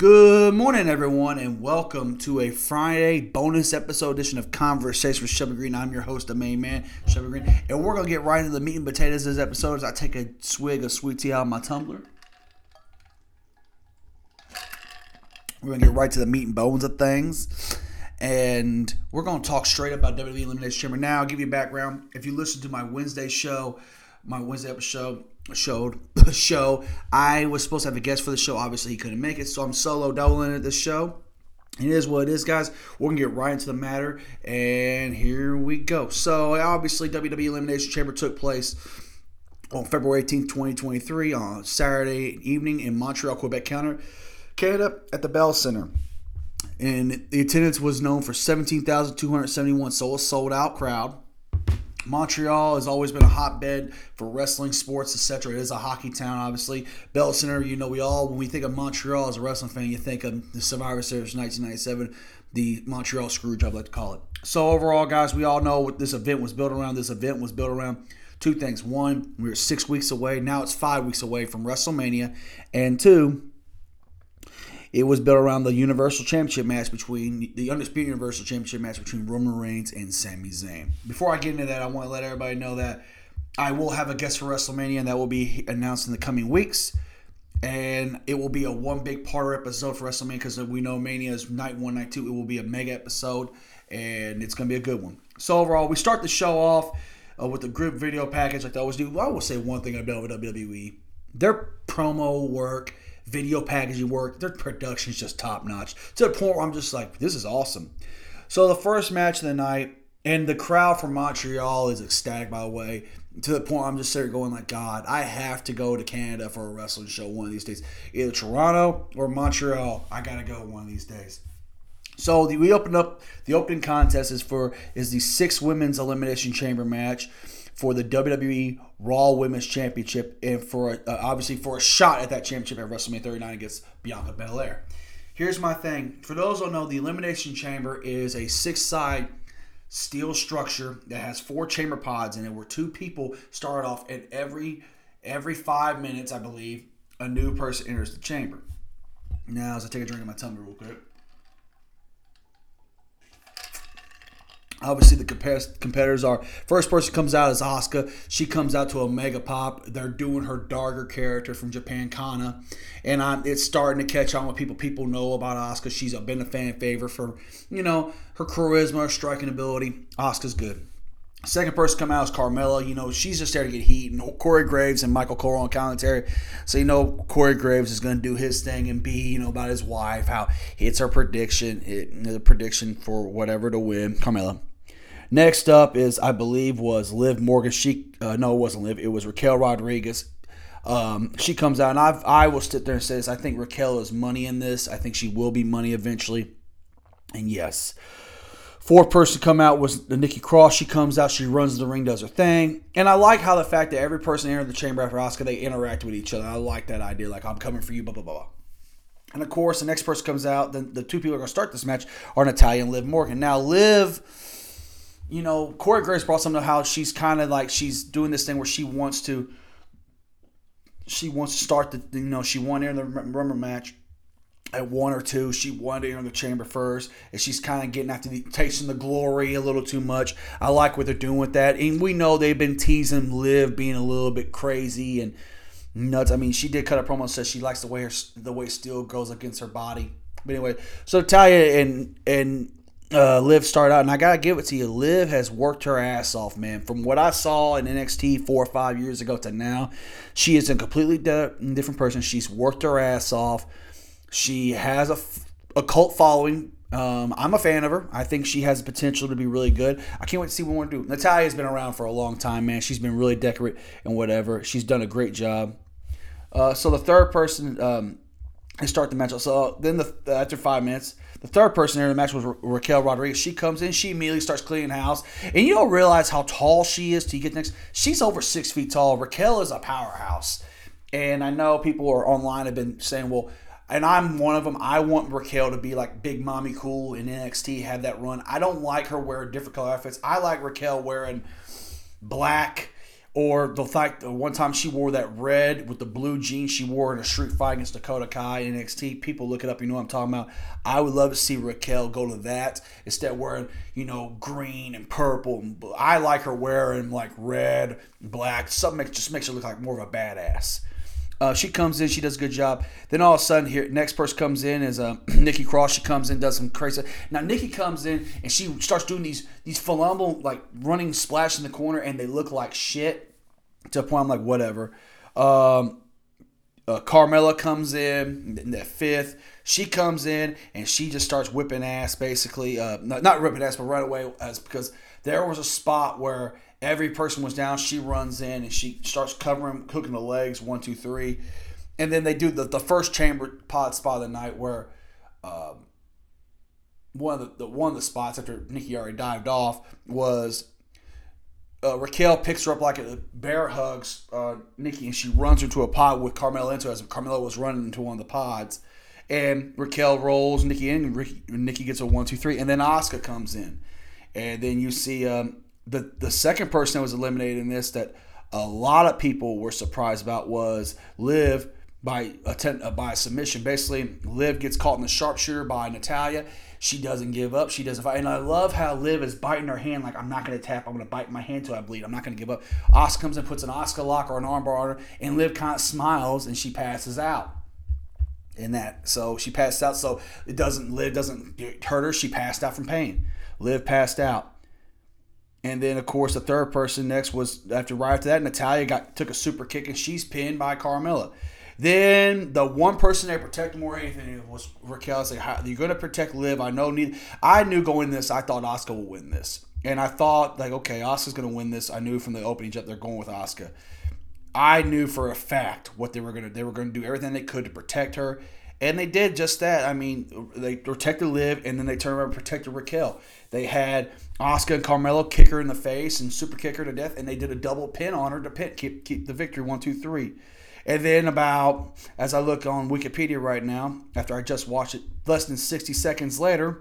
Good morning, everyone, and welcome to a Friday bonus episode edition of Conversation with Shelby Green. I'm your host, the main man, Shelby Green, and we're gonna get right into the meat and potatoes of this episode. As I take a swig of sweet tea out of my tumbler, we're gonna get right to the meat and bones of things, and we're gonna talk straight about WWE Elimination Chamber. Now, I'll give you a background. If you listen to my Wednesday show, my Wednesday episode showed show. I was supposed to have a guest for the show. Obviously, he couldn't make it, so I'm solo doubling at this show. It is what it is, guys. We're gonna get right into the matter, and here we go. So, obviously, WWE Elimination Chamber took place on February 18, 2023, on Saturday evening in Montreal, Quebec, Canada, Canada at the Bell Center. And the attendance was known for 17,271, so a sold out crowd. Montreal has always been a hotbed for wrestling, sports, etc. It is a hockey town, obviously. Bell Center, you know, we all, when we think of Montreal as a wrestling fan, you think of the Survivor Series 1997, the Montreal Screwjob, I like to call it. So, overall, guys, we all know what this event was built around. This event was built around two things. One, we were six weeks away. Now it's five weeks away from WrestleMania. And two, it was built around the Universal Championship match between the Undisputed Universal Championship match between Roman Reigns and Sami Zayn. Before I get into that, I want to let everybody know that I will have a guest for WrestleMania, and that will be announced in the coming weeks. And it will be a one big part episode for WrestleMania because we know Mania is night one, night two. It will be a mega episode, and it's going to be a good one. So overall, we start the show off uh, with the group video package like they always do. I will say one thing about WWE: their promo work video packaging work. Their production's just top notch to the point where I'm just like, this is awesome. So the first match of the night, and the crowd from Montreal is ecstatic, by the way. To the point I'm just sitting going like, God, I have to go to Canada for a wrestling show one of these days. Either Toronto or Montreal. I gotta go one of these days. So the, we opened up the opening contest is for is the six women's elimination chamber match for the WWE Raw Women's Championship and for uh, obviously for a shot at that championship at WrestleMania 39 against Bianca Belair. Here's my thing. For those who don't know, the Elimination Chamber is a six-side steel structure that has four chamber pods in it, where two people start off, and every every five minutes, I believe, a new person enters the chamber. Now, as I take a drink of my tumbler real quick. Obviously, the competitors are first person comes out is Asuka. She comes out to a mega pop. They're doing her darker character from Japan, Kana, and I'm, it's starting to catch on with people. People know about Asuka. She's been a fan favorite for you know her charisma, her striking ability. Asuka's good. Second person come out is Carmella. You know, she's just there to get heat. And Corey Graves and Michael Cole on commentary. So, you know, Corey Graves is going to do his thing and be, you know, about his wife, how it's her prediction, it, the prediction for whatever to win. Carmella. Next up is, I believe, was Liv Morgan. She uh, no, it wasn't Liv. It was Raquel Rodriguez. Um, she comes out, and I I will sit there and say this. I think Raquel is money in this. I think she will be money eventually. And yes, fourth person come out was the Nikki Cross. She comes out, she runs the ring, does her thing, and I like how the fact that every person entered the chamber after Asuka they interact with each other. I like that idea. Like I'm coming for you, blah blah blah. And of course, the next person comes out. Then the two people are going to start this match are Natalya and Liv Morgan. Now, Liv you know, Corey Graves brought something to how she's kind of like she's doing this thing where she wants to she wants to start the you know she won in the rumor match at one or two. She won enter the chamber first, and she's kind of getting after the tasting the glory a little too much. I like what they're doing with that, and we know they've been teasing Liv being a little bit crazy and nuts. I mean, she did cut a promo and says she likes the way her, the way steel goes against her body. But anyway, so Talia and and uh, Liv started out, and I gotta give it to you. Liv has worked her ass off, man. From what I saw in NXT four or five years ago to now, she is a completely different person. She's worked her ass off. She has a, a cult following. Um, I'm a fan of her. I think she has the potential to be really good. I can't wait to see what we're gonna do. Natalya's been around for a long time, man. She's been really decorate and whatever. She's done a great job. Uh, so the third person um, start the match. So then the, after five minutes, the third person in the match was Ra- Raquel Rodriguez. She comes in, she immediately starts cleaning house, and you don't realize how tall she is till you get next. She's over six feet tall. Raquel is a powerhouse, and I know people are online have been saying, well. And I'm one of them. I want Raquel to be like Big Mami Cool in NXT, have that run. I don't like her wearing different color outfits. I like Raquel wearing black Or the fact that one time she wore that red with the blue jeans she wore in a street fight against Dakota Kai in NXT. People look it up, you know what I'm talking about. I would love to see Raquel go to that instead of wearing, you know, green and purple. I like her wearing like red, black. Something makes, just makes her look like more of a badass. Uh, she comes in, she does a good job. Then all of a sudden, here next person comes in is uh, Nikki Cross. She comes in, does some crazy. Now Nikki comes in and she starts doing these these phenomenal like running splash in the corner, and they look like shit. To a point, I'm like whatever. Um, uh, Carmella comes in the fifth. She comes in and she just starts whipping ass, basically. Uh, not, not ass, but right away, as because there was a spot where Every person was down. She runs in and she starts covering, cooking the legs, one, two, three. And then they do the, the first chamber pod spot of the night where um, one of the, the, one of the spots after Nikki already dived off was uh, Raquel picks her up like a bear hugs uh, Nikki and she runs into a pod with Carmella into as Carmella was running into one of the pods. And Raquel rolls Nikki in, and Ricky, Nikki gets a one, two, three, and then Asuka comes in, and then you see um, the the second person that was eliminated in this that a lot of people were surprised about was Liv by attempt uh, by submission. Basically, Liv gets caught in the sharpshooter by Natalya. She doesn't give up. She doesn't fight. And I love how Liv is biting her hand like I'm not going to tap. I'm going to bite my hand till I bleed. I'm not going to give up. Asuka comes and puts an Asuka lock or an armbar on her, and Liv kind of smiles and she passes out. In that, so she passed out. So it doesn't Liv doesn't hurt her. She passed out from pain. Liv passed out. And then, of course, the third person next was after right after that, Natalya got took a super kick and she's pinned by Carmella. Then the one person they protected more than anything was Raquel. Say, like, "You're going to protect Liv." I know. Need I knew going this. I thought Asuka would win this, and I thought like, okay, Asuka's going to win this. I knew from the opening jump they're going with Asuka. I knew for a fact what they were going to. They were going to do everything they could to protect her, and they did just that. I mean, they protected Liv, and then they turned around and protected Raquel. They had Asuka and Carmella kick her in the face and super kick her to death, and they did a double pin on her to pin, keep, keep the victory one, two, three. And then about, as I look on Wikipedia right now, after I just watched it, less than 60 seconds later,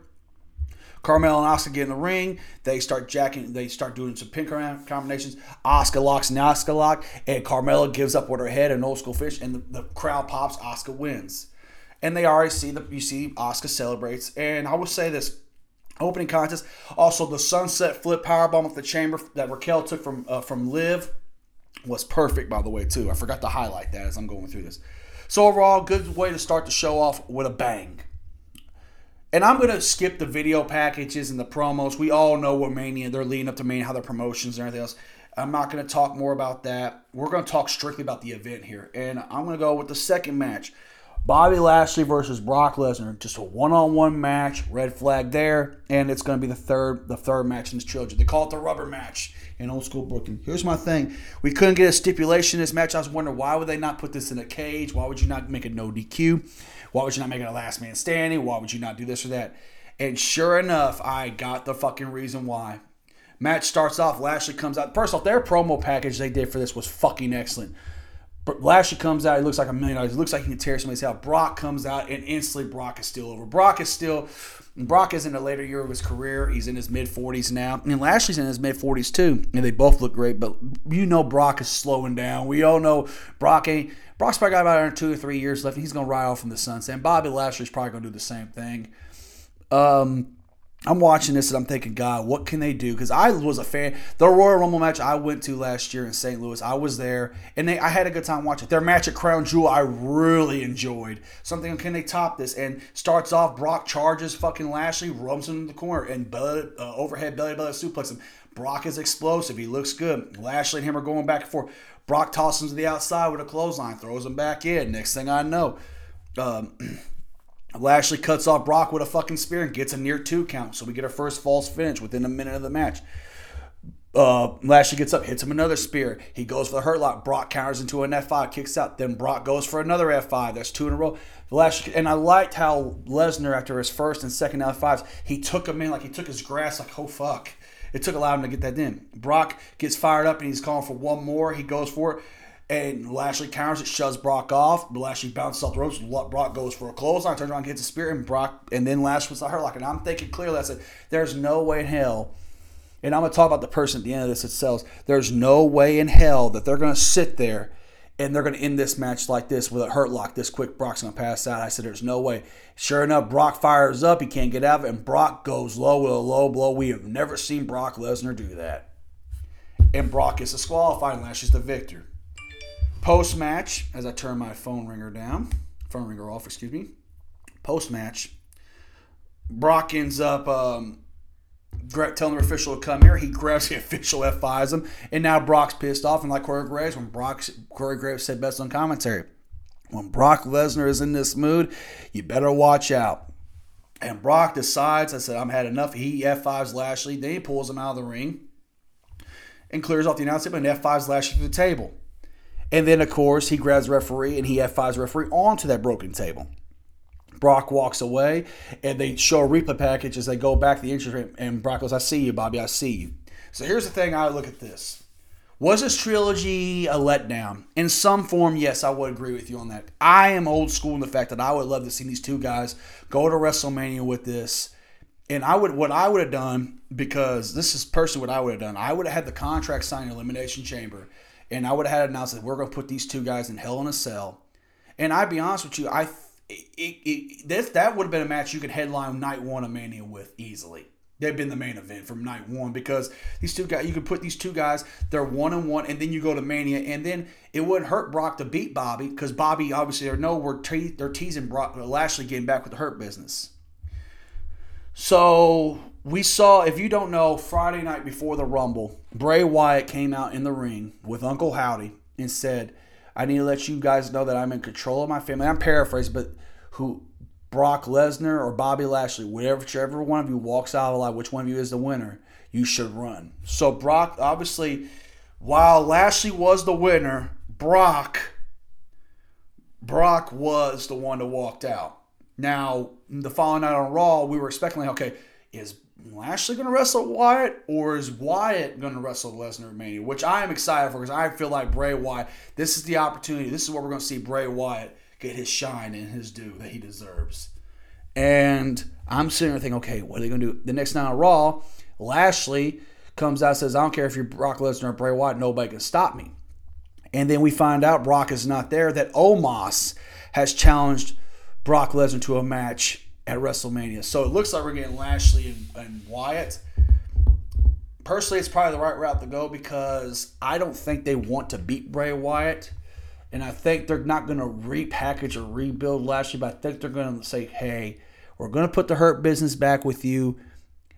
Carmel and Asuka get in the ring. They start jacking. They start doing some pin combinations. Asuka locks an Asuka lock, and Carmella gives up with her head, an old school fish, and the, the crowd pops. Asuka wins, and they already see the you see Asuka celebrates. And I will say this: opening contest. Also, the sunset flip powerbomb off the chamber that Raquel took from uh, from Liv was perfect, by the way, too. I forgot to highlight that as I'm going through this. So overall, good way to start the show off with a bang. And I'm gonna skip the video packages and the promos. We all know what Mania they're leading up to Mania, how their promotions and everything else. I'm not gonna talk more about that. We're gonna talk strictly about the event here, and I'm gonna go with the second match. Bobby Lashley versus Brock Lesnar, just a one-on-one match. Red flag there, and it's going to be the third, the third match in this trilogy. They call it the rubber match in old school Brooklyn. Here's my thing: we couldn't get a stipulation in this match. I was wondering why would they not put this in a cage? Why would you not make a no DQ? Why would you not make it a last man standing? Why would you not do this or that? And sure enough, I got the fucking reason why. Match starts off. Lashley comes out. First off, their promo package they did for this was fucking excellent. Lashley comes out. He looks like a million dollars. He looks like he can tear somebody's head. Brock comes out, and instantly Brock is still over. Brock is still. Brock is in the later year of his career. He's in his mid 40s now. And Lashley's in his mid 40s too. And they both look great. But you know Brock is slowing down. We all know Brock ain't. Brock's probably got about two or three years left. And he's going to ride off in the sunset. And Bobby Lashley's probably going to do the same thing. Um, I'm watching this and I'm thinking, God, what can they do? Because I was a fan. The Royal Rumble match I went to last year in St. Louis, I was there and they, I had a good time watching. Their match at Crown Jewel, I really enjoyed. Something, can they top this? And starts off, Brock charges fucking Lashley, rubs him in the corner, and belly, uh, overhead belly to belly suplex him. Brock is explosive. He looks good. Lashley and him are going back and forth. Brock tosses him to the outside with a clothesline, throws him back in. Next thing I know, um, Lashley cuts off Brock with a fucking spear and gets a near two count. So we get our first false finish within a minute of the match. Uh, Lashley gets up, hits him another spear. He goes for the hurt lock. Brock counters into an F5, kicks out. Then Brock goes for another F5. That's two in a row. Lashley, and I liked how Lesnar, after his first and second F5s, he took him in like he took his grass, like, oh fuck. It took a lot of him to get that in. Brock gets fired up and he's calling for one more. He goes for it. And Lashley counters it, shoves Brock off. Lashley bounces off the ropes. Brock goes for a clothesline, turns around, gets a spear, and Brock, and then Lashley puts the hurt lock. And I'm thinking clearly, I said, there's no way in hell and I'm going to talk about the person at the end of this that sells. There's no way in hell that they're going to sit there and they're going to end this match like this with a hurt lock this quick. Brock's going to pass out. I said, there's no way. Sure enough, Brock fires up. He can't get out of it, and Brock goes low with a low blow. We have never seen Brock Lesnar do that. And Brock is disqualified, and Lashley's the victor. Post match, as I turn my phone ringer down, phone ringer off, excuse me. Post match, Brock ends up um, telling the official to come here. He grabs the official, F5s him, and now Brock's pissed off. And like Corey Graves, when Brock, Corey Graves said best on commentary, when Brock Lesnar is in this mood, you better watch out. And Brock decides, I said, I'm had enough. He F5s Lashley. Then he pulls him out of the ring and clears off the announcement and F5s Lashley to the table. And then, of course, he grabs referee and he F5s referee onto that broken table. Brock walks away, and they show a replay package as they go back the entrance, and Brock goes, "I see you, Bobby. I see you." So here's the thing: I look at this. Was this trilogy a letdown? In some form, yes, I would agree with you on that. I am old school in the fact that I would love to see these two guys go to WrestleMania with this. And I would what I would have done, because this is personally what I would have done, I would have had the contract signed in Elimination Chamber, and I would have had announced that we're gonna put these two guys in Hell in a Cell. And I'd be honest with you, I it, it, this that would have been a match you could headline night one of Mania with easily. They've been the main event from night one because these two guys, you could put these two guys, they're one and one, and then you go to Mania, and then it wouldn't hurt Brock to beat Bobby because Bobby obviously know we're te- they're teasing Brock uh, Lashley getting back with the Hurt business. So we saw, if you don't know, Friday night before the Rumble, Bray Wyatt came out in the ring with Uncle Howdy and said, I need to let you guys know that I'm in control of my family. I'm paraphrasing, but who Brock Lesnar or Bobby Lashley, whatever, whichever one of you walks out alive, which one of you is the winner, you should run. So Brock, obviously, while Lashley was the winner, Brock, Brock was the one that walked out. Now, the following night on Raw, we were expecting, like, okay, is Lashley going to wrestle Wyatt or is Wyatt going to wrestle Lesnar Mania? Which I am excited for because I feel like Bray Wyatt, this is the opportunity. This is where we're going to see Bray Wyatt get his shine and his due that he deserves. And I'm sitting there thinking, okay, what are they going to do? The next night on Raw, Lashley comes out says, I don't care if you're Brock Lesnar or Bray Wyatt, nobody can stop me. And then we find out Brock is not there, that Omos has challenged Brock Lesnar to a match at WrestleMania. So it looks like we're getting Lashley and, and Wyatt. Personally, it's probably the right route to go because I don't think they want to beat Bray Wyatt. And I think they're not going to repackage or rebuild Lashley, but I think they're going to say, hey, we're going to put the Hurt business back with you.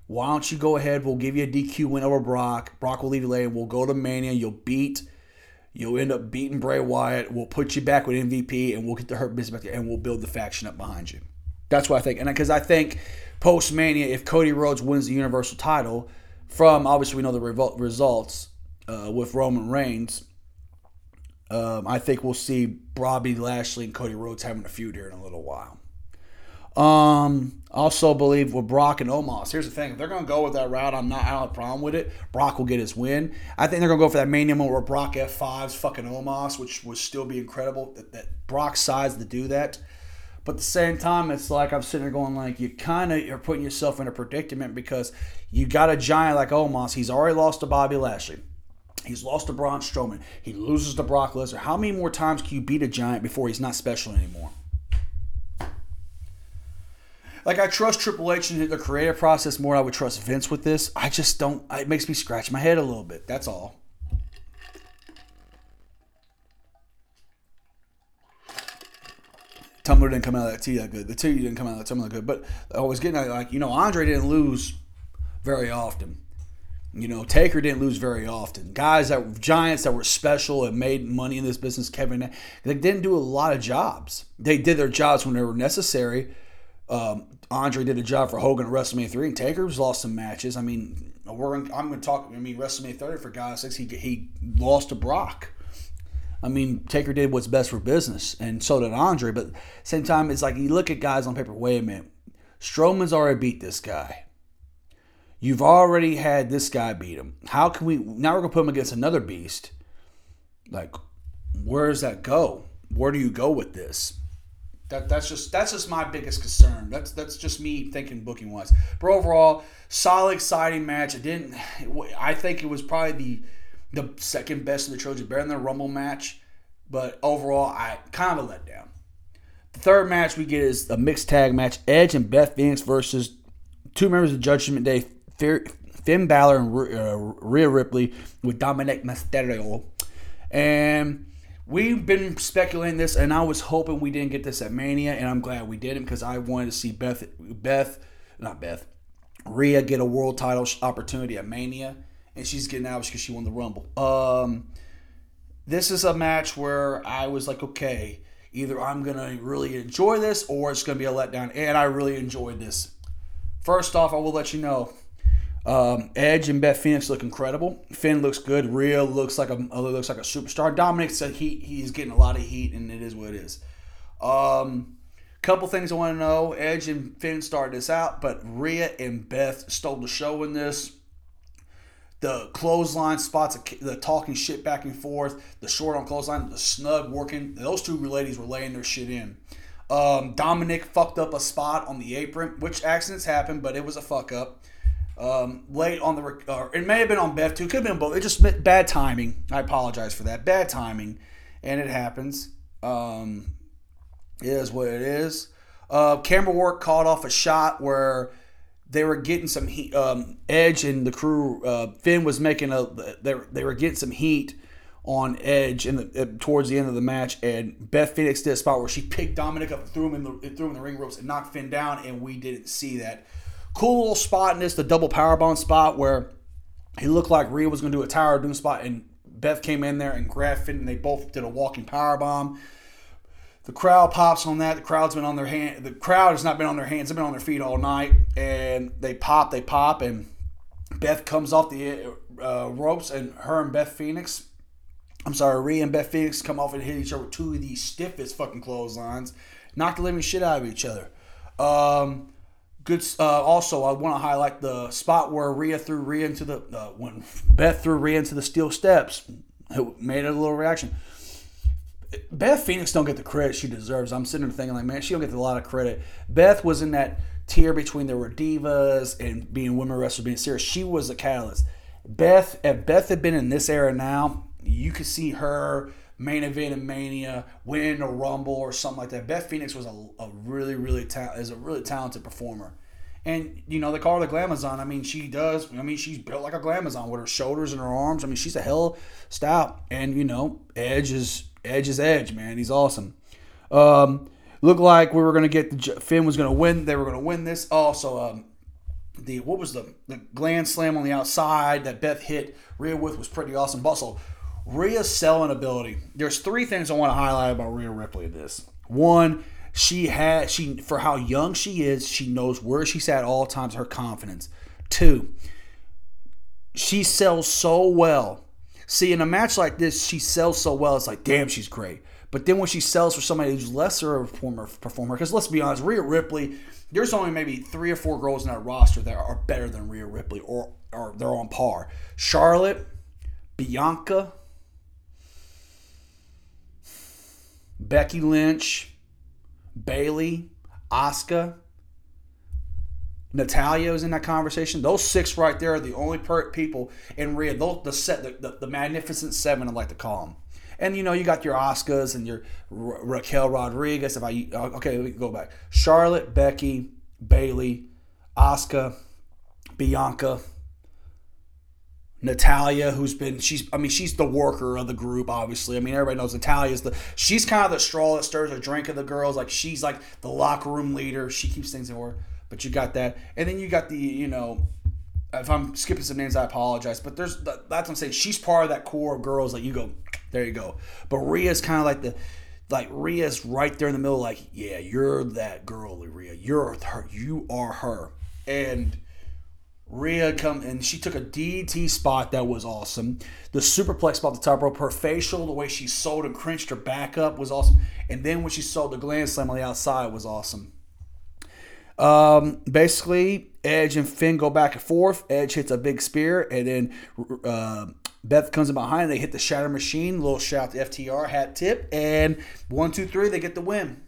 Why don't you go ahead? We'll give you a DQ win over Brock. Brock will leave you later. We'll go to Mania. You'll beat. You'll end up beating Bray Wyatt. We'll put you back with MVP, and we'll get the Hurt business back, and we'll build the faction up behind you. That's what I think. And because I think post Mania, if Cody Rhodes wins the Universal title, from obviously we know the results uh, with Roman Reigns, um, I think we'll see Bobby Lashley and Cody Rhodes having a feud here in a little while. Um, also believe with Brock and Omos. Here's the thing: if they're to go with that route, I'm not. I don't have a problem with it. Brock will get his win. I think they're to go for that mania moment where Brock F5s fucking Omos, which would still be incredible. That, that Brock sides to do that. But at the same time, it's like I'm sitting there going like you kind of are putting yourself in a predicament because you got a giant like Omos. He's already lost to Bobby Lashley. He's lost to Braun Strowman. He loses to Brock Lesnar. How many more times can you beat a giant before he's not special anymore? Like I trust Triple H in the creative process more. I would trust Vince with this. I just don't. It makes me scratch my head a little bit. That's all. Tumbler didn't come out of that tea that good. The tea didn't come out of that tumbler that good. But I was getting like you know Andre didn't lose very often. You know, Taker didn't lose very often. Guys that were giants that were special and made money in this business, Kevin, they didn't do a lot of jobs. They did their jobs when they were necessary. Um, Andre did a job for Hogan at WrestleMania 3, and Taker's lost some matches. I mean, we're I'm going to talk, I mean, WrestleMania 30, for sakes, he, he lost to Brock. I mean, Taker did what's best for business, and so did Andre. But same time, it's like you look at guys on paper. Wait a minute, Strowman's already beat this guy. You've already had this guy beat him. How can we now we're gonna put him against another beast? Like, where does that go? Where do you go with this? That, that's just that's just my biggest concern. That's that's just me thinking booking wise. But overall, solid, exciting match. It didn't. I think it was probably the the second best of the trilogy, better than the Rumble match. But overall, I kind of a letdown. The third match we get is a mixed tag match: Edge and Beth Phoenix versus two members of Judgment Day, Finn Balor and uh, Rhea Ripley with Dominik Mysterio. And we've been speculating this, and I was hoping we didn't get this at Mania, and I'm glad we didn't because I wanted to see Beth, Beth, not Beth, Rhea get a world title opportunity at Mania, and she's getting out because she won the Rumble. Um, this is a match where I was like, okay, either I'm gonna really enjoy this or it's gonna be a letdown, and I really enjoyed this. First off, I will let you know um, Edge and Beth Phoenix look incredible. Finn looks good. Rhea looks like a looks like a superstar. Dominik said he he's getting a lot of heat, and it is what it is. Um, couple things I want to know. Edge and Finn started this out, but Rhea and Beth stole the show in this. The clothesline spots, the talking shit back and forth, the short on clothesline, the snug working. Those two ladies were laying their shit in. Um, Dominik fucked up a spot on the apron, which accidents happen, but it was a fuck up um, late on the. Uh, it may have been on Beth too. Could have been both. It just meant bad timing. I apologize for that. Bad timing, and it happens. Um, it is what it is. Uh, camera work caught off a shot where they were getting some heat. Um, Edge and the crew. Uh, Finn was making a. They, they were getting some heat on Edge in the, uh, towards the end of the match, and Beth Phoenix did a spot where she picked Dominik up, threw him in the threw him in the ring ropes, and knocked Finn down, and we didn't see that. Cool little spot in this, the double powerbomb spot where he looked like Rhea was going to do a tower doom spot, and Beth came in there and grabbed Finn, and they both did a walking powerbomb. The crowd pops on that. The crowd's been on their hand. The crowd has not been on their hands. They've been on their feet all night, and they pop, they pop, and Beth comes off the uh, ropes, and her and Beth Phoenix, I'm sorry, Rhea and Beth Phoenix come off and hit each other with two of these stiffest fucking clotheslines, knock the living shit out of each other. Um, Good. Uh, also, I want to highlight the spot where Rhea threw Rhea into the uh, when Beth threw Rhea into the steel steps. It made a little reaction. Beth Phoenix don't get the credit she deserves. I'm sitting there thinking like, man, she don't get a lot of credit. Beth was in that tier between there were divas and being women wrestlers being serious. She was a catalyst. Beth, if Beth had been in this era now, you could see her main event in Mania, win a Rumble or something like that. Beth Phoenix was a, a really, really ta- is a really talented performer. And you know they call her the Glamazon. I mean, she does. I mean, she's built like a Glamazon with her shoulders and her arms. I mean, she's a hell stout. And you know, Edge is Edge is Edge, man. He's awesome. Um, looked like we were gonna get the Finn was gonna win. They were gonna win this. Also, um, the what was the the Glam Slam on the outside that Beth hit Rhea with was pretty awesome. Also, Rhea's selling ability. There's three things I want to highlight about Rhea Ripley in this. One, she had she for how young she is, she knows where she's at all times, her confidence. Two, she sells so well. See, in a match like this, she sells so well, it's like, damn, she's great. But then when she sells for somebody who's lesser of a performer, performer, because let's be honest, Rhea Ripley, there's only maybe three or four girls in that roster that are better than Rhea Ripley, or, or they're on par. Charlotte, Bianca, Becky Lynch, Bayley, Asuka, Natalya is in that conversation. Those six right there are the only per- people in Rhea. Those, the set, the, the, the, magnificent seven, I like to call them. And you know, you got your Asukas and your Ra- Raquel Rodriguez. If I uh, okay, let me go back. Charlotte, Becky, Bayley, Asuka, Bianca, Natalya, who's been she's I mean she's the worker of the group, obviously. I mean everybody knows Natalya's the she's kind of the straw that stirs the drink of the girls. Like she's like the locker room leader. She keeps things in order. But you got that, and then you got the you know, if I'm skipping some names, I apologize. But there's that's what I'm saying. She's part of that core of girls. Like you go, there you go. But Rhea's kind of like the like Rhea's right there in the middle. Like yeah, you're that girl, Rhea. You're her. You are her. And Rhea come and she took a DT spot that was awesome. The superplex spot the top rope, her facial, the way she sold and cringed her back up was awesome. And then when she sold the Glam Slam on the outside was awesome. Um, basically, Edge and Finn go back and forth. Edge hits a big spear, and then uh, Beth comes in behind. And they hit the Shatter Machine. Little shout to FTR hat tip, and one, two, three, they get the win.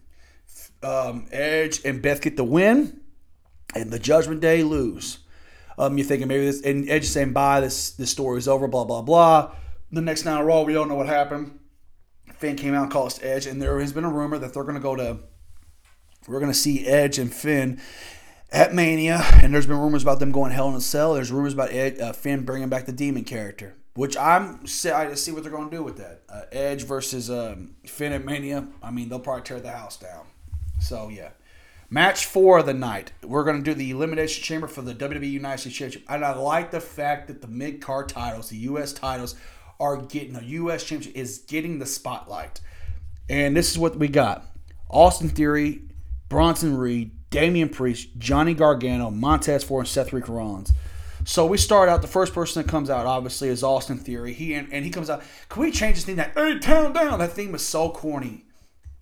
Um, Edge and Beth get the win, and the Judgment Day lose. Um, you're thinking maybe this, and Edge is saying, "Bye, this this story's over." Blah blah blah. The next night on Raw, we don't know what happened. Finn came out and called Edge, and there has been a rumor that they're going to go to. We're going to see Edge and Finn at Mania, and there's been rumors about them going Hell in a Cell. There's rumors about Ed, uh, Finn bringing back the Demon character, which I'm I to see what they're going to do with that. Uh, Edge versus um, Finn at Mania. I mean, they'll probably tear the house down. So yeah. Match four of the night. We're going to do the Elimination Chamber for the WWE United States Championship. And I like the fact that the mid card titles, the U.S. titles, are getting, the U.S. Championship is getting the spotlight. And this is what we got Austin Theory, Bronson Reed, Damian Priest, Johnny Gargano, Montez Ford, and Seth Freakin' Rollins. So we start out. The first person that comes out, obviously, is Austin Theory. He and, and he comes out. Can we change this theme? That hey, town down. That theme was so corny.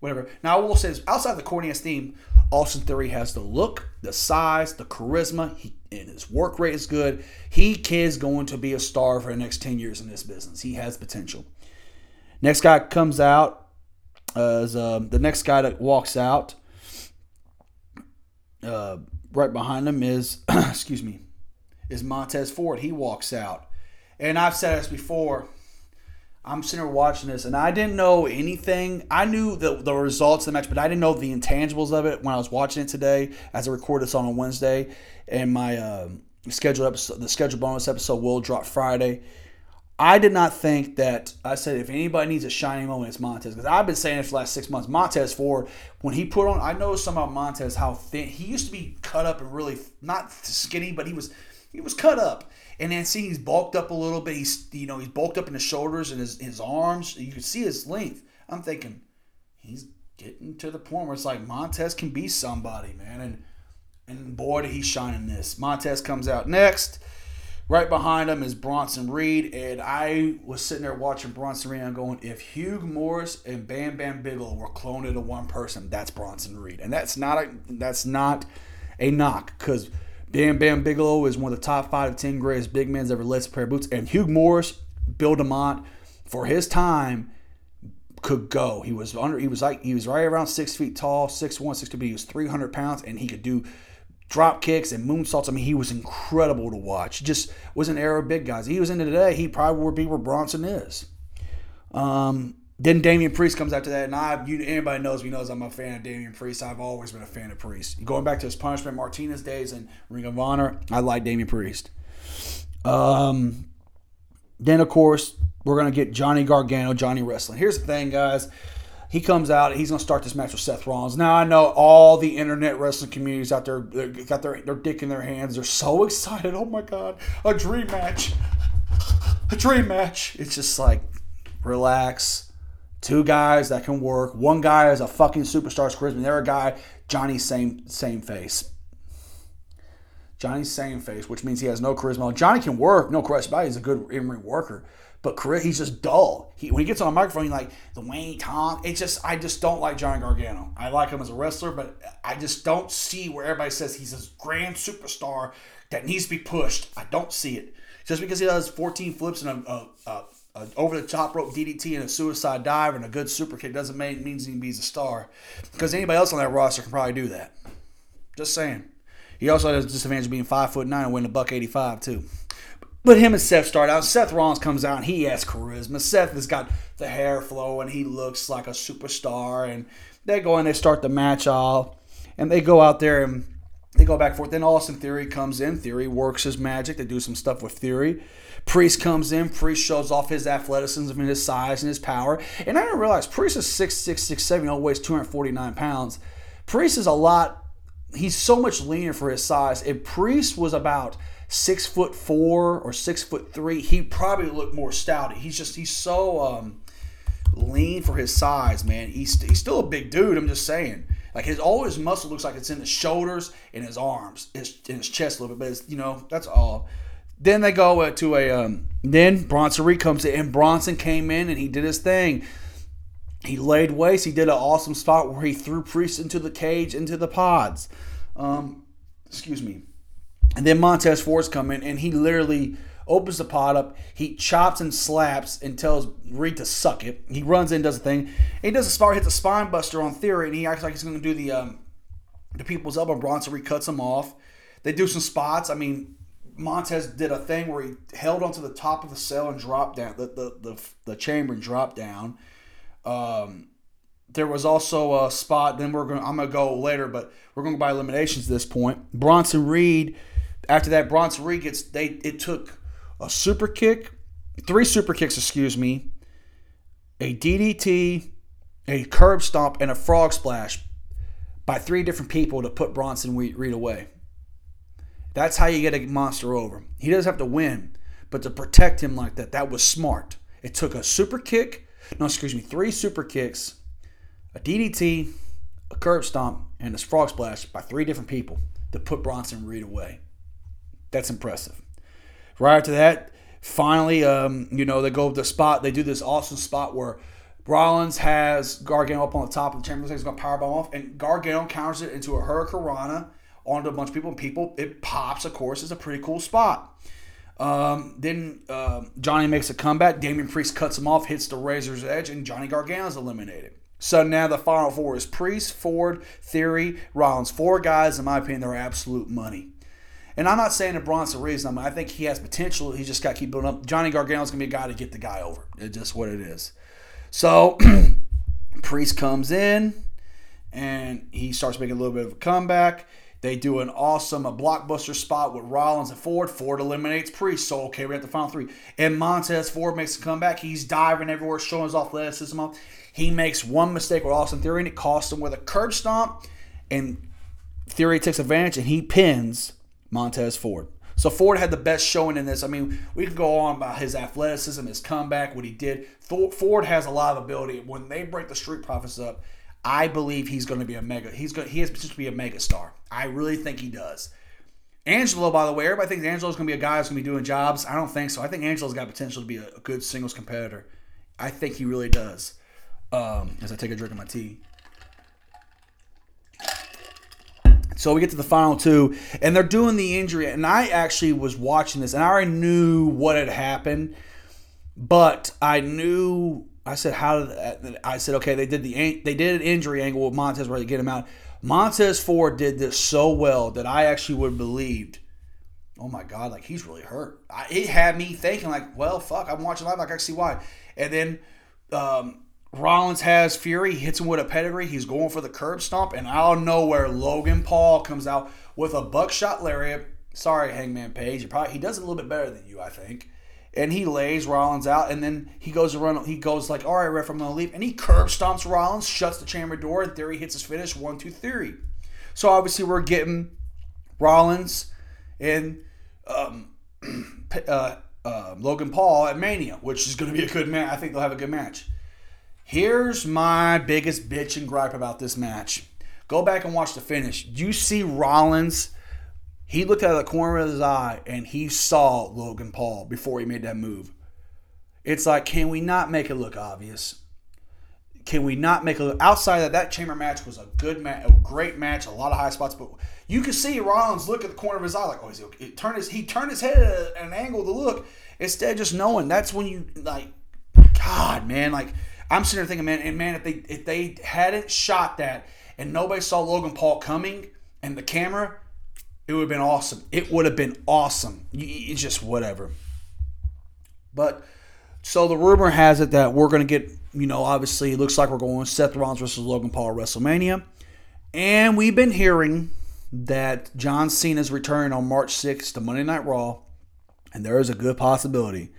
Whatever. Now I will say this: outside the corniest theme, Austin Theory has the look, the size, the charisma, he, and his work rate is good. He is going to be a star for the next 10 years in this business. He has potential. Next guy comes out uh, um, the next guy that walks out. Uh, right behind him is, excuse me, is Montez Ford. He walks out. And I've said this before I'm sitting here watching this, and I didn't know anything. I knew the, the results of the match, but I didn't know the intangibles of it when I was watching it today. As I record this on a Wednesday, and my uh, scheduled episode, the scheduled bonus episode will drop Friday. I did not think that I said if anybody needs a shining moment, it's Montez because I've been saying it for the last six months. Montez Ford, when he put on, I know some about Montez how thin he used to be cut up and really not skinny, but he was he was cut up and then see he's bulked up a little bit. He's you know he's bulked up in his shoulders and his his arms. You can see his length. I'm thinking he's getting to the point where it's like Montez can be somebody, man. And and boy, did he shine in this. Montez comes out next. Right behind him is Bronson Reed, and I was sitting there watching Bronson Reed. I'm going, if Hugh Morrus and Bam Bam Bigelow were cloned into one person, that's Bronson Reed, and that's not a that's not a knock because Bam Bam Bigelow is one of the top five to ten greatest big men ever a pair of boots. And Hugh Morrus, Bill DeMott, for his time, could go. He was under. He was like he was right around six feet tall, six one, six two. But he was three hundred pounds, and he could do drop kicks and moonsaults. I mean, he was incredible to watch. Just was an era of big guys. He was into today. He probably would be where Bronson is. Um, then Damian Priest comes after that, and I, you, anybody knows me knows I'm a fan of Damian Priest. I've always been a fan of Priest. Going back to his Punishment Martinez days and Ring of Honor, I like Damian Priest. Um, then of course we're gonna get Johnny Gargano, Johnny Wrestling. Here's the thing, guys. He comes out. He's gonna start this match with Seth Rollins. Now I know all the internet wrestling communities out there uh, got their their dick in their hands. They're so excited. Oh my god, a dream match, a dream match. It's just like relax Two guys that can work. One guy is a fucking superstar's charisma. The other guy, Johnny same same face. Johnny's same face, which means he has no charisma. Johnny can work, no question about. He's a good in-ring worker, but Chris, he's just dull. He, when he gets on a microphone, he's like the way talk. It's just I just don't like Johnny Gargano. I like him as a wrestler, but I just don't see where everybody says he's a grand superstar that needs to be pushed. I don't see it. Just because he does 14 flips and a, a, a over the top rope DDT and a suicide dive and a good super kick doesn't mean means he a star. Because anybody else on that roster can probably do that. Just saying. He also has the disadvantage of being five foot nine and winning a buck eighty five too. But him and Seth start out. Seth Rollins comes out and he has charisma. Seth has got the hair flow and he looks like a superstar. And they go and they start the match off. And they go out there and they go back and forth. Then Austin Theory comes in. Theory works his magic. They do some stuff with Theory. Priest comes in. Priest shows off his athleticism and his size and his power. And I didn't realize Priest is 6'6", 6'7", you weighs 249 pounds. Priest is a lot, he's so much leaner for his size. If Priest was about six foot four or six foot three, he probably looked more stout. He's just, he's so um, lean for his size, man. He's, he's still a big dude, I'm just saying. Like his all his muscle looks like it's in his shoulders and his arms, his in his chest a little bit, but it's, you know that's all. Then they go uh, to a. Um, then Bronson Reed comes in, and Bronson came in and he did his thing. He laid waste. He did an awesome spot where he threw Priest into the cage, into the pods. Um, excuse me. And then Montez Ford's come in, and he literally opens the pot up. He chops and slaps and tells Reed to suck it. He runs in, does a thing. He does a spot, hits a spine buster on Theory, and he acts like he's going to do the um, the people's elbow. Bronson Reed cuts him off. They do some spots. I mean, Montez did a thing where he held onto the top of the cell and dropped down the the, the, the chamber and dropped down. Um, there was also a spot. Then we're going. I'm gonna go later, but we're going to by eliminations at this point. Bronson Reed. After that, Bronson Reed gets. They it took a super kick, three super kicks, excuse me, a DDT, a curb stomp, and a frog splash by three different people to put Bronson Reed away. That's how you get a monster over. He doesn't have to win, but to protect him like that, that was smart. It took a super kick, no, excuse me, three super kicks, a DDT, a curb stomp, and a frog splash by three different people to put Bronson Reed away. That's impressive. Right after that, finally, um, you know, they go to the spot. They do this awesome spot where Rollins has Gargano up on the top of the chamber. He's going to powerbomb off, and Gargano counters it into a Hurricanrana onto a bunch of people, and people, it pops, of course. It's a pretty cool spot. Um, then uh, Johnny makes a comeback. Damian Priest cuts him off, hits the razor's edge, and Johnny Gargano is eliminated. So now the final four is Priest, Ford, Theory, Rollins. Four guys, in my opinion, they're absolute money. And I'm not saying that Bronson Reed's I, mean, I think he has potential. He just got to keep building up. Johnny Gargano's going to be a guy to get the guy over. It's just what it is. So Priest comes in and he starts making a little bit of a comeback. They do an awesome, a blockbuster spot with Rollins and Ford. Ford eliminates Priest. So, okay, we're at the final three. And Montez Ford makes a comeback. He's diving everywhere, showing his athleticism off. He makes one mistake with Austin Theory, and it costs him with a curb stomp. And Theory takes advantage, and he pins Montez Ford. So Ford had the best showing in this. I mean, we can go on about his athleticism, his comeback, what he did. Ford has a lot of ability. When they break the Street Profits up, I believe he's going to be a mega. He's going. He has potential to be a mega star. I really think he does. Angelo, by the way, everybody thinks Angelo's going to be a guy who's going to be doing jobs. I don't think so. I think Angelo's got potential to be a, a good singles competitor. I think he really does. Um, as I take a drink of my tea. So we get to the final two, and they're doing the injury. And I actually was watching this, and I already knew what had happened, but I knew. I said, "How did?" I said, "Okay, they did the they did an injury angle with Montez where they get him out." Montez Ford did this so well that I actually would have believed. Oh my God, like he's really hurt. I, it had me thinking, like, well, fuck, I'm watching live, like I see why. And then um, Rollins has Theory, hits him with a pedigree. He's going for the curb stomp, and out of nowhere, Logan Paul comes out with a buckshot lariat. Sorry, Hangman Page. He probably he does it a little bit better than you, I think. And he lays Rollins out, and then he goes to run. He goes like, "All right, ref, I'm gonna leave," and he curb stomps Rollins, shuts the chamber door, and Theory hits his finish. One, two, Theory. So obviously, we're getting Rollins and um, uh, uh, Logan Paul at Mania, which is going to be a good match. I think they'll have a good match. Here's my biggest bitch and gripe about this match. Go back and watch the finish. You see Rollins, he looked out of the corner of his eye and he saw Logan Paul before he made that move. It's like, can we not make it look obvious? Can we not make it look outside of that? That chamber match was a good match, a great match, a lot of high spots, but you could see Rollins look at the corner of his eye, like, oh, is he okay? Turn his, he turned his head at an angle to look instead of just knowing. That's when you like, God, man, like I'm sitting there thinking, man, and man, if they if they hadn't shot that and nobody saw Logan Paul coming and the camera, it would have been awesome. It would have been awesome. It's just whatever. But so the rumor has it that we're going to get, you know, obviously it looks like we're going Seth Rollins versus Logan Paul WrestleMania. And we've been hearing that John Cena's return on March 6th to Monday Night Raw. And there is a good possibility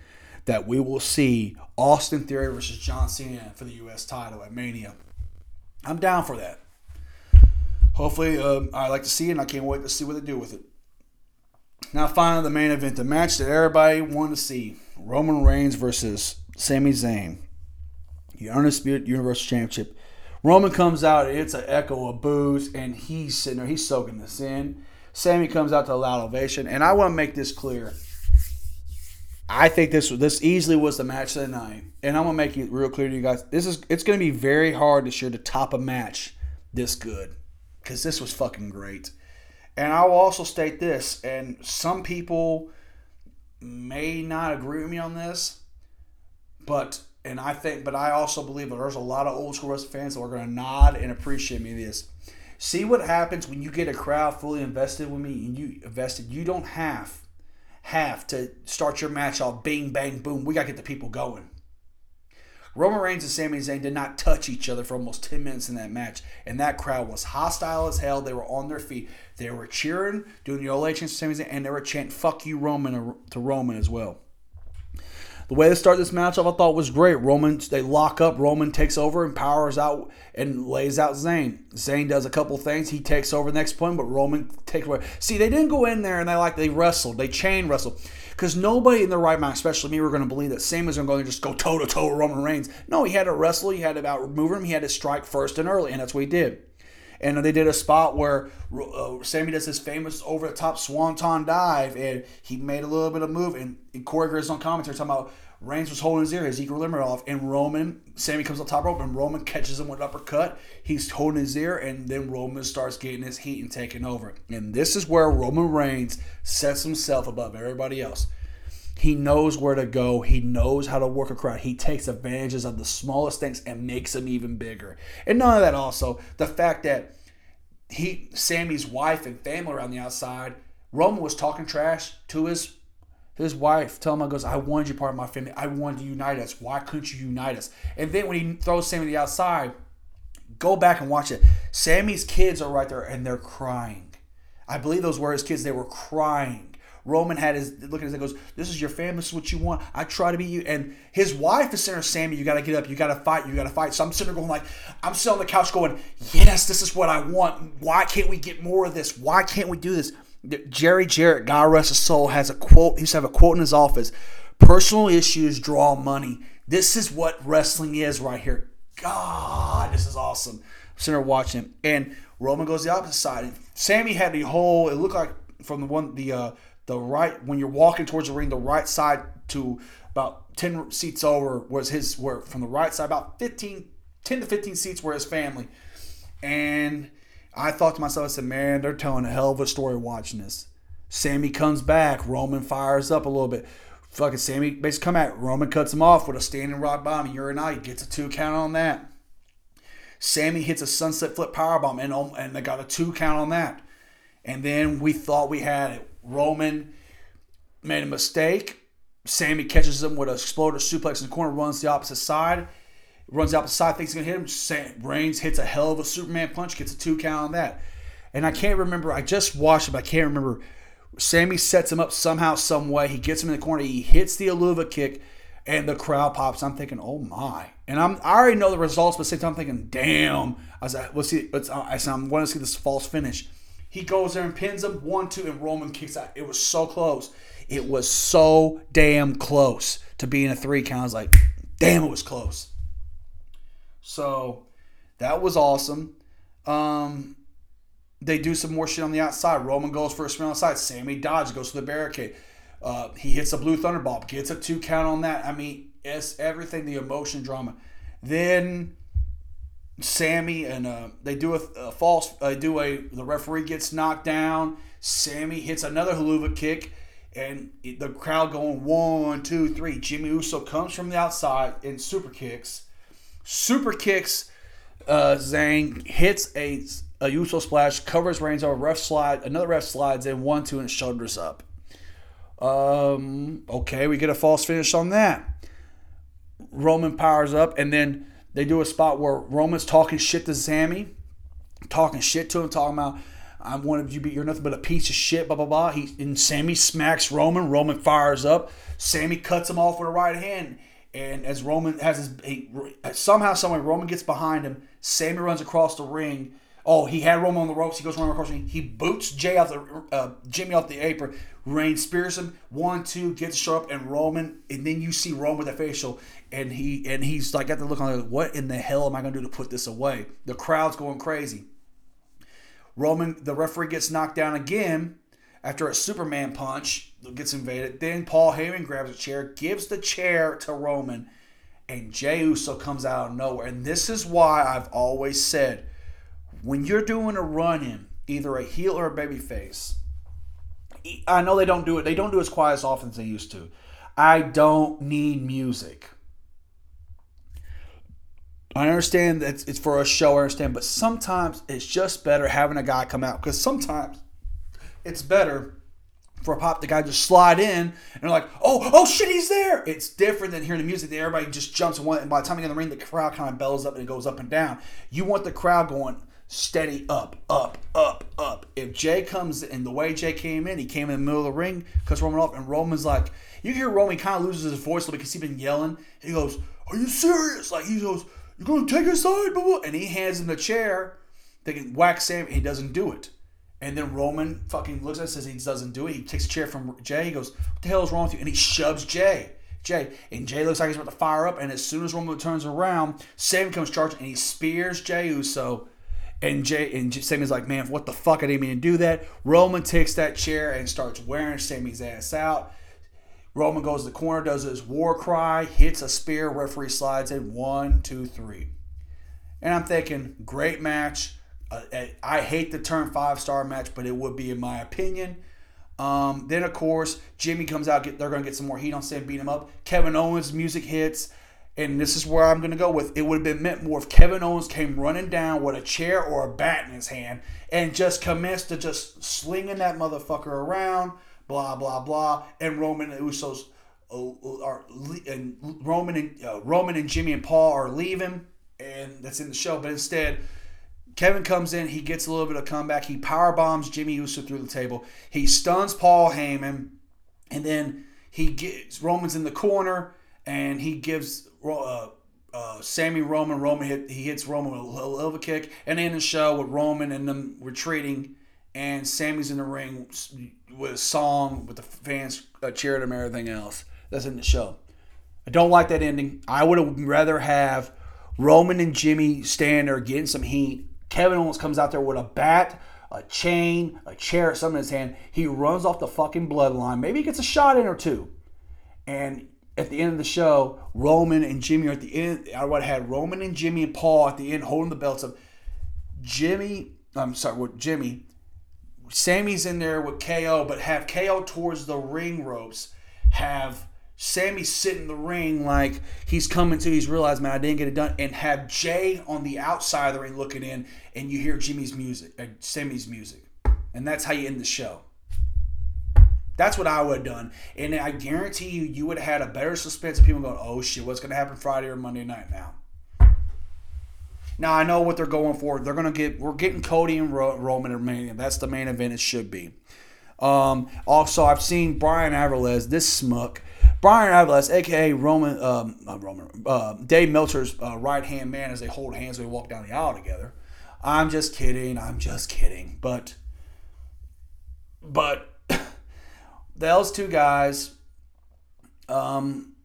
that we will see Austin Theory versus John Cena for the U.S. title at Mania. I'm down for that. Hopefully, um, I like to see it, and I can't wait to see what they do with it. Now, finally, the main event, the match that everybody wanted to see Roman Reigns versus Sami Zayn, the Undisputed Universal Championship. Roman comes out, it's an echo of boos, and he's sitting there, he's soaking this in. Sami comes out to a loud ovation, and I want to make this clear. I think this this easily was the match of the night, and I'm gonna make it real clear to you guys. This is it's gonna be very hard this year to top a match this good because this was fucking great. And I will also state this, and some people may not agree with me on this, but and I think, but I also believe that there's a lot of old school wrestling fans that are to nod and appreciate me this. See what happens when you get a crowd fully invested with me and you invested. You don't have have to start your match off bing bang boom. We got to get the people going. Roman Reigns and Sami Zayn did not touch each other for almost 10 minutes in that match, and that crowd was hostile as hell. They were on their feet. They were cheering, doing the Ole chants to Sami Zayn, and they were chanting "Fuck you, Roman" to Roman as well. The way they start this match off, I thought was great. Roman, they lock up. Roman takes over and powers out and lays out Zayn. Zayn does a couple things. He takes over the next point, but Roman takes away. See, they didn't go in there and they like they wrestled. They chain wrestled because nobody in their right mind, especially me, were going to believe that Sami was going to just go toe to toe with Roman Reigns. No, he had to wrestle. He had to outmove him. He had to strike first and early, and that's what he did. And they did a spot where uh, Sami does his famous over the top swanton dive, and he made a little bit of move. And, and Corey Graves on commentary talking about Reigns was holding his ear, his equilibrium off, and Roman, Sami comes on top rope, and Roman catches him with an uppercut. He's holding his ear, and then Roman starts getting his heat and taking over. And this is where Roman Reigns sets himself above everybody else. He knows where to go. He knows how to work a crowd. He takes advantages of the smallest things and makes them even bigger. And none of that also, the fact that he, Sami's wife and family around the outside, Roman was talking trash to his his wife tell him, I goes, I wanted you part of my family. I wanted to unite us. Why couldn't you unite us? And then when he throws Sami to the outside, go back and watch it. Sami's kids are right there and they're crying. I believe those were his kids. They were crying. Roman had his looking at his goes, This is your family, this is what you want. I try to be you. And his wife is saying, Sami, you gotta get up, you gotta fight, you gotta fight. So I'm sitting there going like, I'm sitting on the couch going, Yes, this is what I want. Why can't we get more of this? Why can't we do this? Jerry Jarrett, God rest his soul, has a quote. He used to have a quote in his office Personal issues draw money. This is what wrestling is right here. God, this is awesome. I'm sitting there watching him. And Roman goes the opposite side. And Sami had the whole, it looked like from the one, the, uh, the right, when you're walking towards the ring, the right side to about 10 seats over was his, where from the right side, about 15, 10 to 15 seats were his family. And I thought to myself, I said, man, they're telling a hell of a story watching this. Sami comes back. Roman fires up a little bit. Fucking Sami basically come at Roman cuts him off with a standing rock bomb. You're an Uranage gets a two count on that. Sami hits a sunset flip power bomb and um, and they got a two count on that. And then we thought we had it. Roman made a mistake. Sami catches him with a exploder suplex in the corner, runs the opposite side runs the side, thinks he's gonna hit him. Sam, Reigns hits a hell of a Superman punch, gets a two count on that. And I can't remember. I just watched it, but I can't remember. Sami sets him up somehow, some way. He gets him in the corner. He hits the Helluva kick, and the crowd pops. I'm thinking, oh my! And I'm I already know the results, but at the same time, I'm thinking, damn. I was like, let's see. I said, I'm going to see this false finish. He goes there and pins him one, two, and Roman kicks out. It was so close. It was so damn close to being a three count. I was like, damn, it was close. So that was awesome. Um, they do some more shit on the outside. Roman goes for a spin on the side. Sami Dodge goes to the barricade. Uh, he hits a blue thunder bomb, gets a two count on that. I mean, it's everything, the emotion, drama. Then Sami and uh, they do a, a false. They do a the referee gets knocked down. Sami hits another Helluva kick, and the crowd going one, two, three. Jimmy Uso comes from the outside and super kicks super kicks uh, hits a, a Uso splash, covers Reigns over, ref slide, another ref slides in, one, two, and shoulders up. Um, okay, we get a false finish on that. Roman powers up, and then they do a spot where Roman's talking shit to Sami, talking shit to him, talking about, I wanted you to be, you're nothing but a piece of shit, blah, blah, blah. He, and Sami smacks Roman. Roman fires up. Sami cuts him off with a right hand. And as Roman has his he, somehow, someway, Roman gets behind him. Sami runs across the ring. Oh, he had Roman on the ropes. He goes running across ring. He boots Jey off the uh, Jimmy off the apron. Reigns spears him. One, two, gets up, and Roman. And then you see Roman with a facial, and he and he's like got the look on like, what in the hell am I gonna do to put this away? The crowd's going crazy. Roman, the referee gets knocked down again after a Superman punch gets invaded. Then Paul Heyman grabs a chair, gives the chair to Roman, and Jey Uso comes out of nowhere. And this is why I've always said when you're doing a run in, either a heel or a baby face, I know they don't do it. They don't do as quiet as often as they used to. I don't need music. I understand that it's for a show. I understand, but sometimes it's just better having a guy come out because sometimes it's better for a pop the guy just slide in and they're like, oh, oh shit, he's there. It's different than hearing the music that everybody just jumps and, and by the time you get in the ring, the crowd kind of bells up and it goes up and down. You want the crowd going steady up, up, up, up. If Jey comes in the way Jey came in, he came in the middle of the ring, cuts Roman off, and Roman's like, you hear Roman kind of loses his voice a little because he's been yelling. He goes, Are you serious? Like he goes, You're gonna take his side, blah, blah. and he hands him the chair. Can whack Sam. He doesn't do it. And then Roman fucking looks at it, says he doesn't do it. He takes a chair from Jey. He goes, What the hell is wrong with you? And he shoves Jey. Jey. And Jey looks like he's about to fire up. And as soon as Roman turns around, Sam comes charging and he spears Jey Uso. And Jey and Sami's like, man, what the fuck? I didn't mean to do that. Roman takes that chair and starts wearing Sami's ass out. Roman goes to the corner, does his war cry, hits a spear, referee slides in one, two, three. And I'm thinking, great match. Uh, I hate the term five star match, but it would be in my opinion. Um, then of course Jimmy comes out. Get, they're gonna get some more heat on Sam, beat him up. Kevin Owens music hits, and this is where I'm gonna go with. It would have been meant more if Kevin Owens came running down with a chair or a bat in his hand and just commenced to just slinging that motherfucker around. Blah blah blah. And Roman and Usos uh, are and Roman and uh, Roman and Jimmy and Paul are leaving, and that's in the show. But instead Kevin comes in, he gets a little bit of comeback. He power bombs Jimmy Uso through the table. He stuns Paul Heyman, and then he gets Roman's in the corner, and he gives uh, uh, Sami Roman. Roman hit he hits Roman with a little kick, and then the show with Roman and them retreating, and Sami's in the ring with a song with the fans uh, cheering him and everything else. That's in the show. I don't like that ending. I would have rather have Roman and Jimmy stand there getting some heat Kevin Owens comes out there with a bat, a chain, a chair, something in his hand. He runs off the fucking bloodline. Maybe he gets a shot in or two. And at the end of the show, Roman and Jimmy are at the end. I would have had Roman and Jimmy and Paul at the end holding the belts up. Jimmy, I'm sorry, with Jimmy. Sami's in there with KO, but have KO towards the ring ropes. Have Sami sit in the ring like he's coming to, he's realized, man, I didn't get it done, and have Jey on the outside of the ring looking in, and you hear Jimmy's music, uh, Sami's music, and that's how you end the show. That's what I would have done, and I guarantee you, you would have had a better suspense of people going, "Oh shit, what's going to happen Friday or Monday night now?" Now I know what they're going for. They're going to get, we're getting Cody and Roman and. That's the main event. It should be. Um, also, I've seen Bryan Alvarez, this smuck Bryan Alvarez, aka Roman, um, Roman, uh, Dave Meltzer's uh, right hand man, as they hold hands and they walk down the aisle together. I'm just kidding. I'm just kidding. But, but those two guys, um,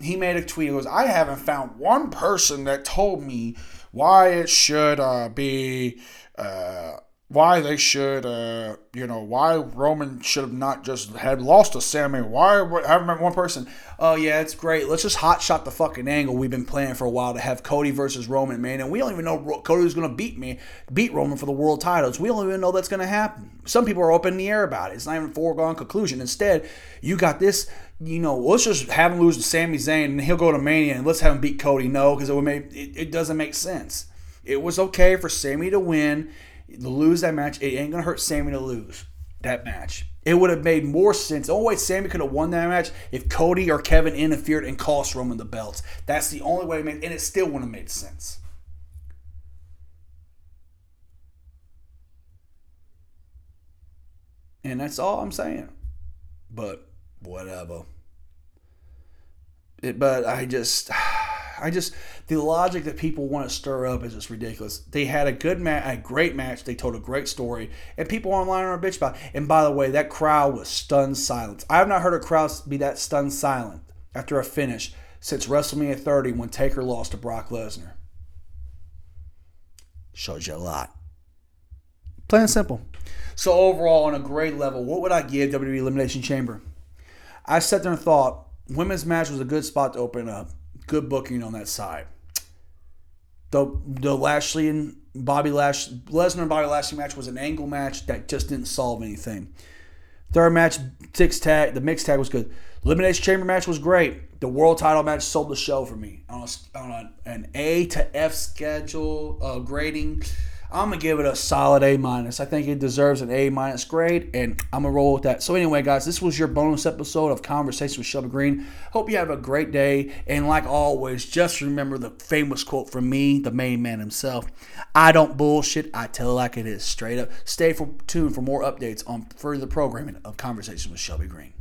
he made a tweet. He goes, "I haven't found one person that told me why it should uh, be." Uh, why they should, uh, you know, why Roman should have not just had lost to Sami. Why I haven't one person. Oh yeah, it's great. Let's just hot shot the fucking angle we've been planning for a while to have Cody versus Roman, man. And we don't even know Cody's going to beat me, beat Roman for the world titles. We don't even know that's going to happen. Some people are up in the air about it. It's not even a foregone conclusion. Instead, you got this. You know, let's just have him lose to Sami Zayn and he'll go to Mania and let's have him beat Cody. No, because it it, it doesn't make sense. It was okay for Sami to win lose that match, it ain't gonna hurt Sami to lose that match. It would have made more sense. Oh, only way Sami could have won that match if Cody or Kevin interfered and cost Roman the belts. That's the only way it made, and it still wouldn't have made sense. And that's all I'm saying. But whatever. It, but I just. I just the logic that people want to stir up is just ridiculous. They had a good match, a great match. They told a great story, and people online are a bitch about. It. And by the way, that crowd was stunned silent. I have not heard a crowd be that stunned silent after a finish since WrestleMania 30 when Taker lost to Brock Lesnar. Shows you a lot. Plain and simple. So overall, on a grade level, what would I give WWE Elimination Chamber? I sat there and thought women's match was a good spot to open up good booking on that side. The the Lashley and Bobby Lash Lesnar and Bobby Lashley match was an angle match that just didn't solve anything. Third match, six tag. The mixed tag was good. Elimination Chamber match was great. The world title match sold the show for me on, a, on a, an A to F schedule uh, grading. I'm gonna give it a solid A minus. I think it deserves an A minus grade, and I'm gonna roll with that. So anyway, guys, this was your bonus episode of Conversation with Shelby Green. Hope you have a great day, and like always, just remember the famous quote from me, the main man himself: "I don't bullshit. I tell it like it is, straight up." Stay for, tuned for more updates on further programming of Conversation with Shelby Green.